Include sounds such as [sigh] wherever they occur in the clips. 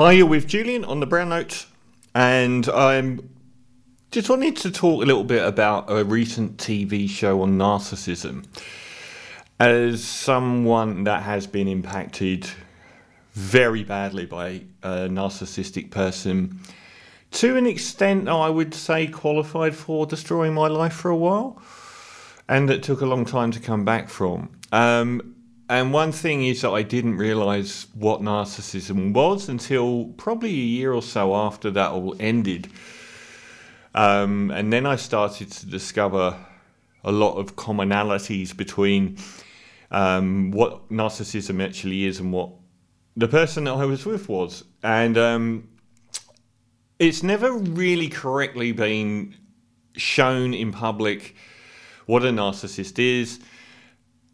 Hi, you're with Julian on the Brown Notes, and I'm just wanted to talk a little bit about a recent TV show on narcissism. As someone that has been impacted very badly by a narcissistic person, to an extent I would say qualified for destroying my life for a while, and that took a long time to come back from. Um, and one thing is that I didn't realize what narcissism was until probably a year or so after that all ended. Um, and then I started to discover a lot of commonalities between um, what narcissism actually is and what the person that I was with was. And um, it's never really correctly been shown in public what a narcissist is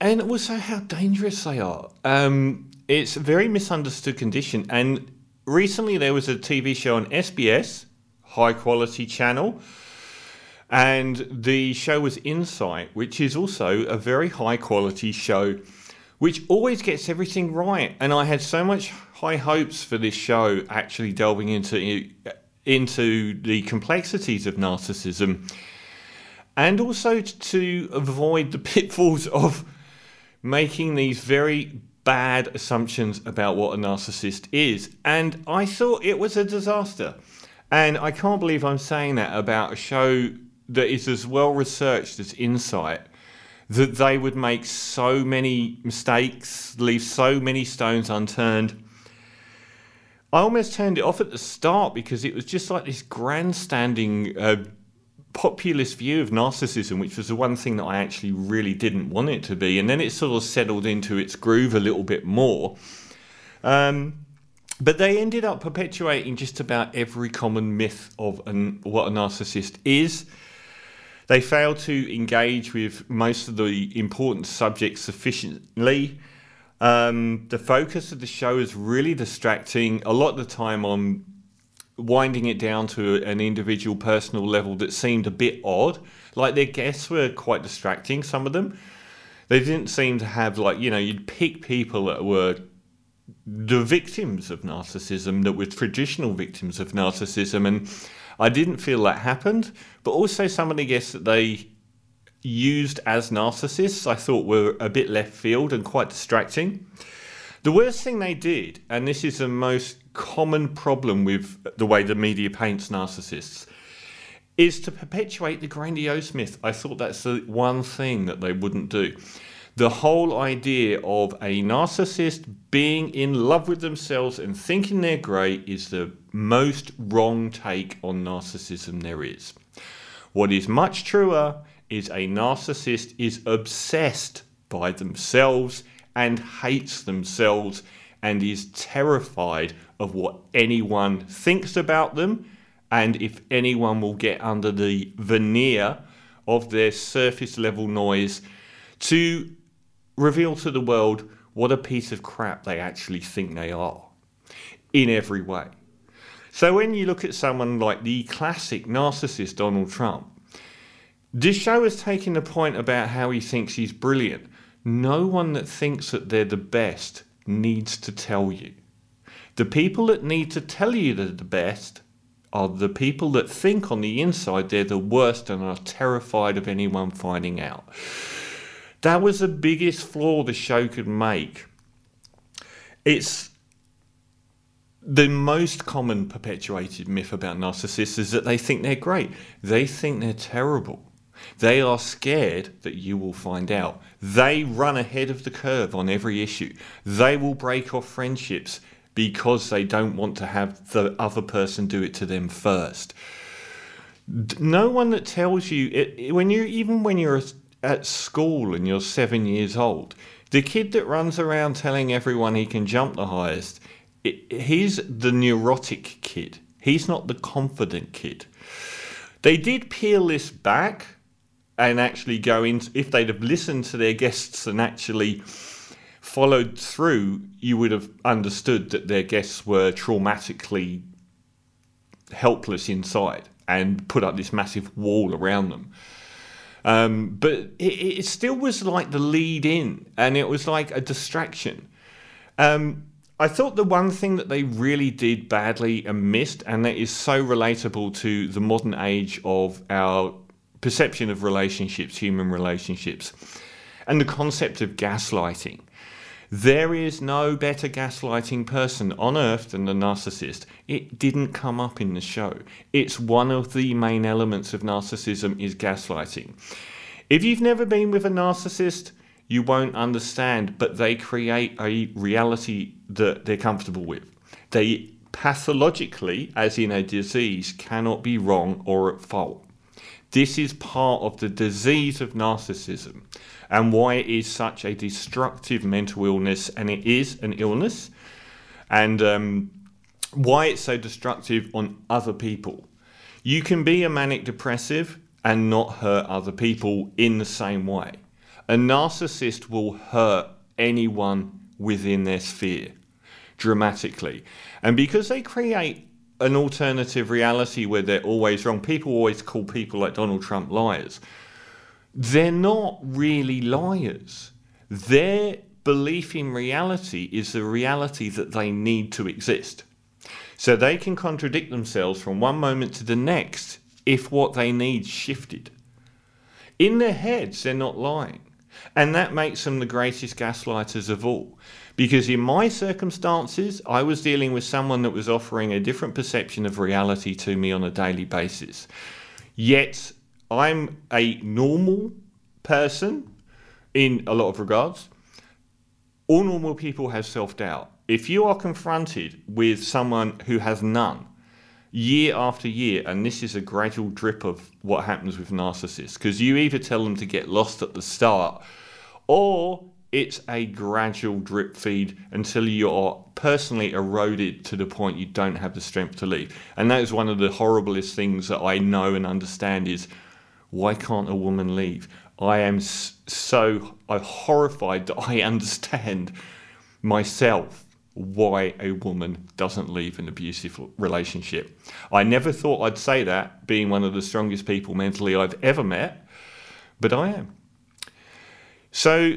and also how dangerous they are. Um, it's a very misunderstood condition. And recently there was a TV show on SBS, high quality channel, and the show was Insight, which is also a very high quality show, which always gets everything right. And I had so much high hopes for this show actually delving into into the complexities of narcissism and also to avoid the [laughs] pitfalls of making these very bad assumptions about what a narcissist is. And I thought it was a disaster. And I can't believe I'm saying that about a show that is as well researched as Insight, that they would make so many mistakes, leave so many stones unturned. I almost turned it off at the start because it was just like this grandstanding uh, populist view of narcissism, which was the one thing that I actually really didn't want it to be. And then it sort of settled into its groove a little bit more. Um, but they ended up perpetuating just about every common myth of an, what a narcissist is. They failed to engage with most of the important subjects sufficiently. Um, the focus of the show is really distracting, a lot of the time on winding it down to an individual personal level that seemed a bit odd. Like their guests were quite distracting, some of them. They didn't seem to have, like, you know, you'd pick people that were the victims of narcissism, that were traditional victims of narcissism. And I didn't feel that happened. But also, some of the guests that they used as narcissists, I thought were a bit left field and quite distracting. The worst thing they did, and this is the most common problem with the way the media paints narcissists is to perpetuate the grandiose myth. I thought that's the one thing that they wouldn't do. The whole idea of a narcissist being in love with themselves and thinking they're great is the most wrong take on narcissism there is. What is much truer is a narcissist is obsessed by themselves and hates themselves and is terrified of what anyone thinks about them and if anyone will get under the veneer of their surface level noise to reveal to the world what a piece of crap they actually think they are in every way. So when you look at someone like the classic narcissist Donald Trump, this show is taking the point about how he thinks he's brilliant. No one that thinks that they're the best needs to tell you. The people that need to tell you they're the best are the people that think on the inside they're the worst and are terrified of anyone finding out. That was the biggest flaw the show could make. It's the most common perpetuated myth about narcissists is that they think they're great. They think they're terrible. They are scared that you will find out. They run ahead of the curve on every issue. They will break off friendships because they don't want to have the other person do it to them first. No one that tells you it, when you even when you're at school and you're seven years old, the kid that runs around telling everyone he can jump the highest, it, he's the neurotic kid. He's not the confident kid. They did peel this back and actually go into if they'd have listened to their guests and actually followed through, you would have understood that their guests were traumatically helpless inside and put up this massive wall around them. Um, but it, it, still was like the lead in, and it was like a distraction. Um, I thought the one thing that they really did badly and missed, and that is so relatable to the modern age of our perception of relationships, human relationships, and the concept of gaslighting. There is no better gaslighting person on earth than the narcissist. It didn't come up in the show. It's one of the main elements of narcissism is gaslighting. If you've never been with a narcissist, you won't understand, but they create a reality that they're comfortable with. They pathologically, as in a disease, cannot be wrong or at fault. This is part of the disease of narcissism and why it is such a destructive mental illness, and it is an illness, and um, why it's so destructive on other people. You can be a manic depressive and not hurt other people in the same way. A narcissist will hurt anyone within their sphere dramatically. And because they create an alternative reality where they're always wrong, people always call people like Donald Trump liars they're not really liars. Their belief in reality is the reality that they need to exist. So they can contradict themselves from one moment to the next if what they need shifted. In their heads, they're not lying. And that makes them the greatest gaslighters of all. Because in my circumstances, I was dealing with someone that was offering a different perception of reality to me on a daily basis. Yet I'm a normal person in a lot of regards. All normal people have self doubt. If you are confronted with someone who has none, year after year, and this is a gradual drip of what happens with narcissists, because you either tell them to get lost at the start, or it's a gradual drip feed until you are personally eroded to the point you don't have the strength to leave. And that is one of the horriblest things that I know and understand is why can't a woman leave? I am so I'm horrified that I [laughs] understand myself why a woman doesn't leave an abusive relationship. I never thought I'd say that, being one of the strongest people mentally I've ever met, but I am. So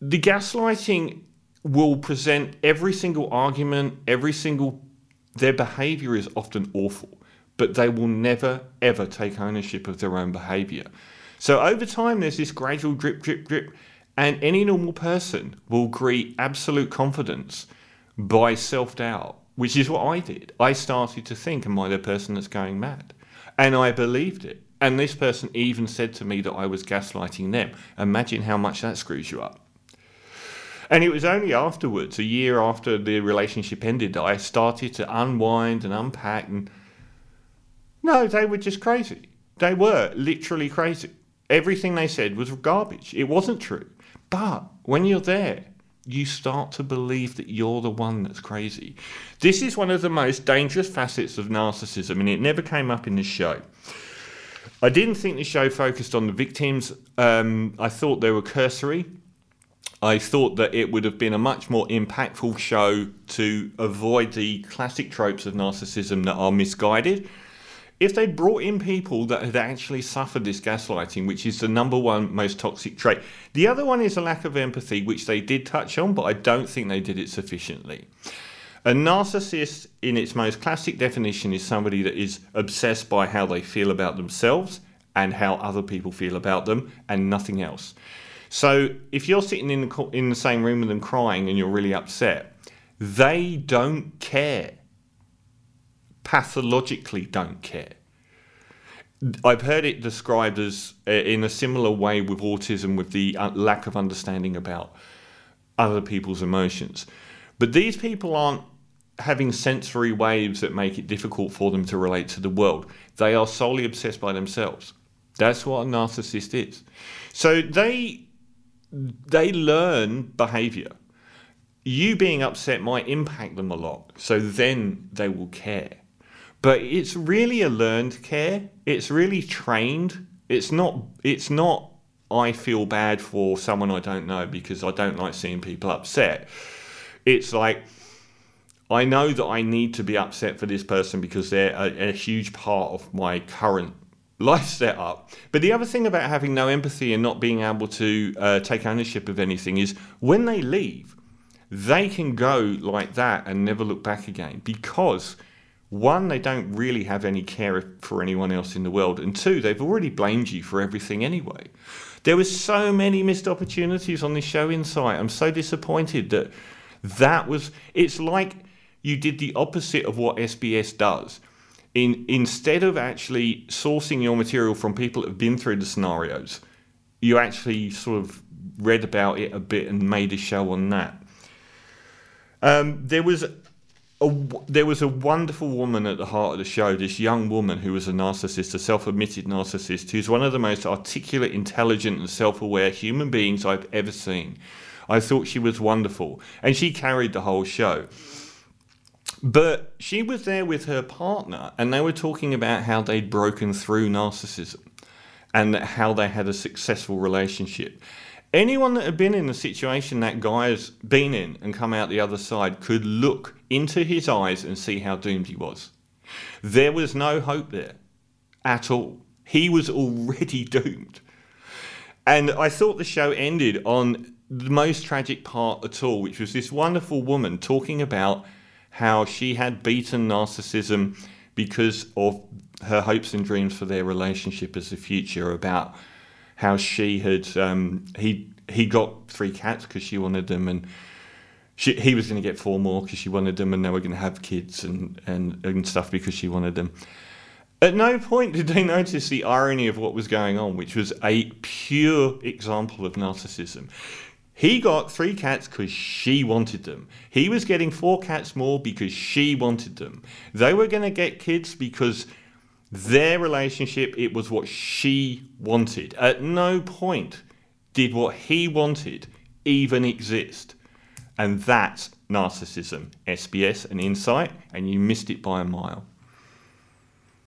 the gaslighting will present every single argument, every single their behavior is often awful but they will never ever take ownership of their own behavior. So over time, there's this gradual drip, drip, drip, and any normal person will greet absolute confidence by self doubt, which is what I did. I started to think, Am I the person that's going mad? And I believed it. And this person even said to me that I was gaslighting them. Imagine how much that screws you up. And it was only afterwards, a year after the relationship ended, that I started to unwind and unpack and no, they were just crazy. They were literally crazy. Everything they said was garbage. It wasn't true. But when you're there, you start to believe that you're the one that's crazy. This is one of the most dangerous facets of narcissism, and it never came up in this show. I didn't think the show focused on the victims. Um, I thought they were cursory. I thought that it would have been a much more impactful show to avoid the classic tropes of narcissism that are misguided if they'd brought in people that had actually suffered this gaslighting, which is the number one most toxic trait, the other one is a lack of empathy, which they did touch on, but I don't think they did it sufficiently. A narcissist, in its most classic definition, is somebody that is obsessed by how they feel about themselves and how other people feel about them, and nothing else. So, if you're sitting in the, in the same room with them crying and you're really upset, they don't care pathologically don't care. I've heard it described as uh, in a similar way with autism, with the uh, lack of understanding about other people's emotions. But these people aren't having sensory waves that make it difficult for them to relate to the world. They are solely obsessed by themselves. That's what a narcissist is. So they they learn behavior. You being upset might impact them a lot. So then they will care but it's really a learned care. It's really trained. It's not. It's not. I feel bad for someone I don't know because I don't like seeing people upset. It's like I know that I need to be upset for this person because they're a, a huge part of my current life setup. But the other thing about having no empathy and not being able to uh, take ownership of anything is when they leave, they can go like that and never look back again because one, they don't really have any care for anyone else in the world, and two, they've already blamed you for everything anyway. There were so many missed opportunities on this show Insight. I'm so disappointed that that was. It's like you did the opposite of what SBS does. In instead of actually sourcing your material from people that have been through the scenarios, you actually sort of read about it a bit and made a show on that. Um, there was a, there was a wonderful woman at the heart of the show, this young woman who was a narcissist, a self admitted narcissist, who's one of the most articulate, intelligent, and self aware human beings I've ever seen. I thought she was wonderful, and she carried the whole show. But she was there with her partner, and they were talking about how they'd broken through narcissism and how they had a successful relationship. Anyone that had been in the situation that guy has been in and come out the other side could look into his eyes and see how doomed he was. There was no hope there at all. He was already [laughs] doomed. And I thought the show ended on the most tragic part at all, which was this wonderful woman talking about how she had beaten narcissism because of her hopes and dreams for their relationship as a future, about how she had um, he he got three cats because she wanted them, and she, he was going to get four more because she wanted them, and they were going to have kids and, and and stuff because she wanted them. At no point did they notice the irony of what was going on, which was a pure example of narcissism. He got three cats because she wanted them. He was getting four cats more because she wanted them. They were going to get kids because their relationship, it was what she wanted. At no point did what he wanted even exist. And that's narcissism, SBS and insight, and you missed it by a mile.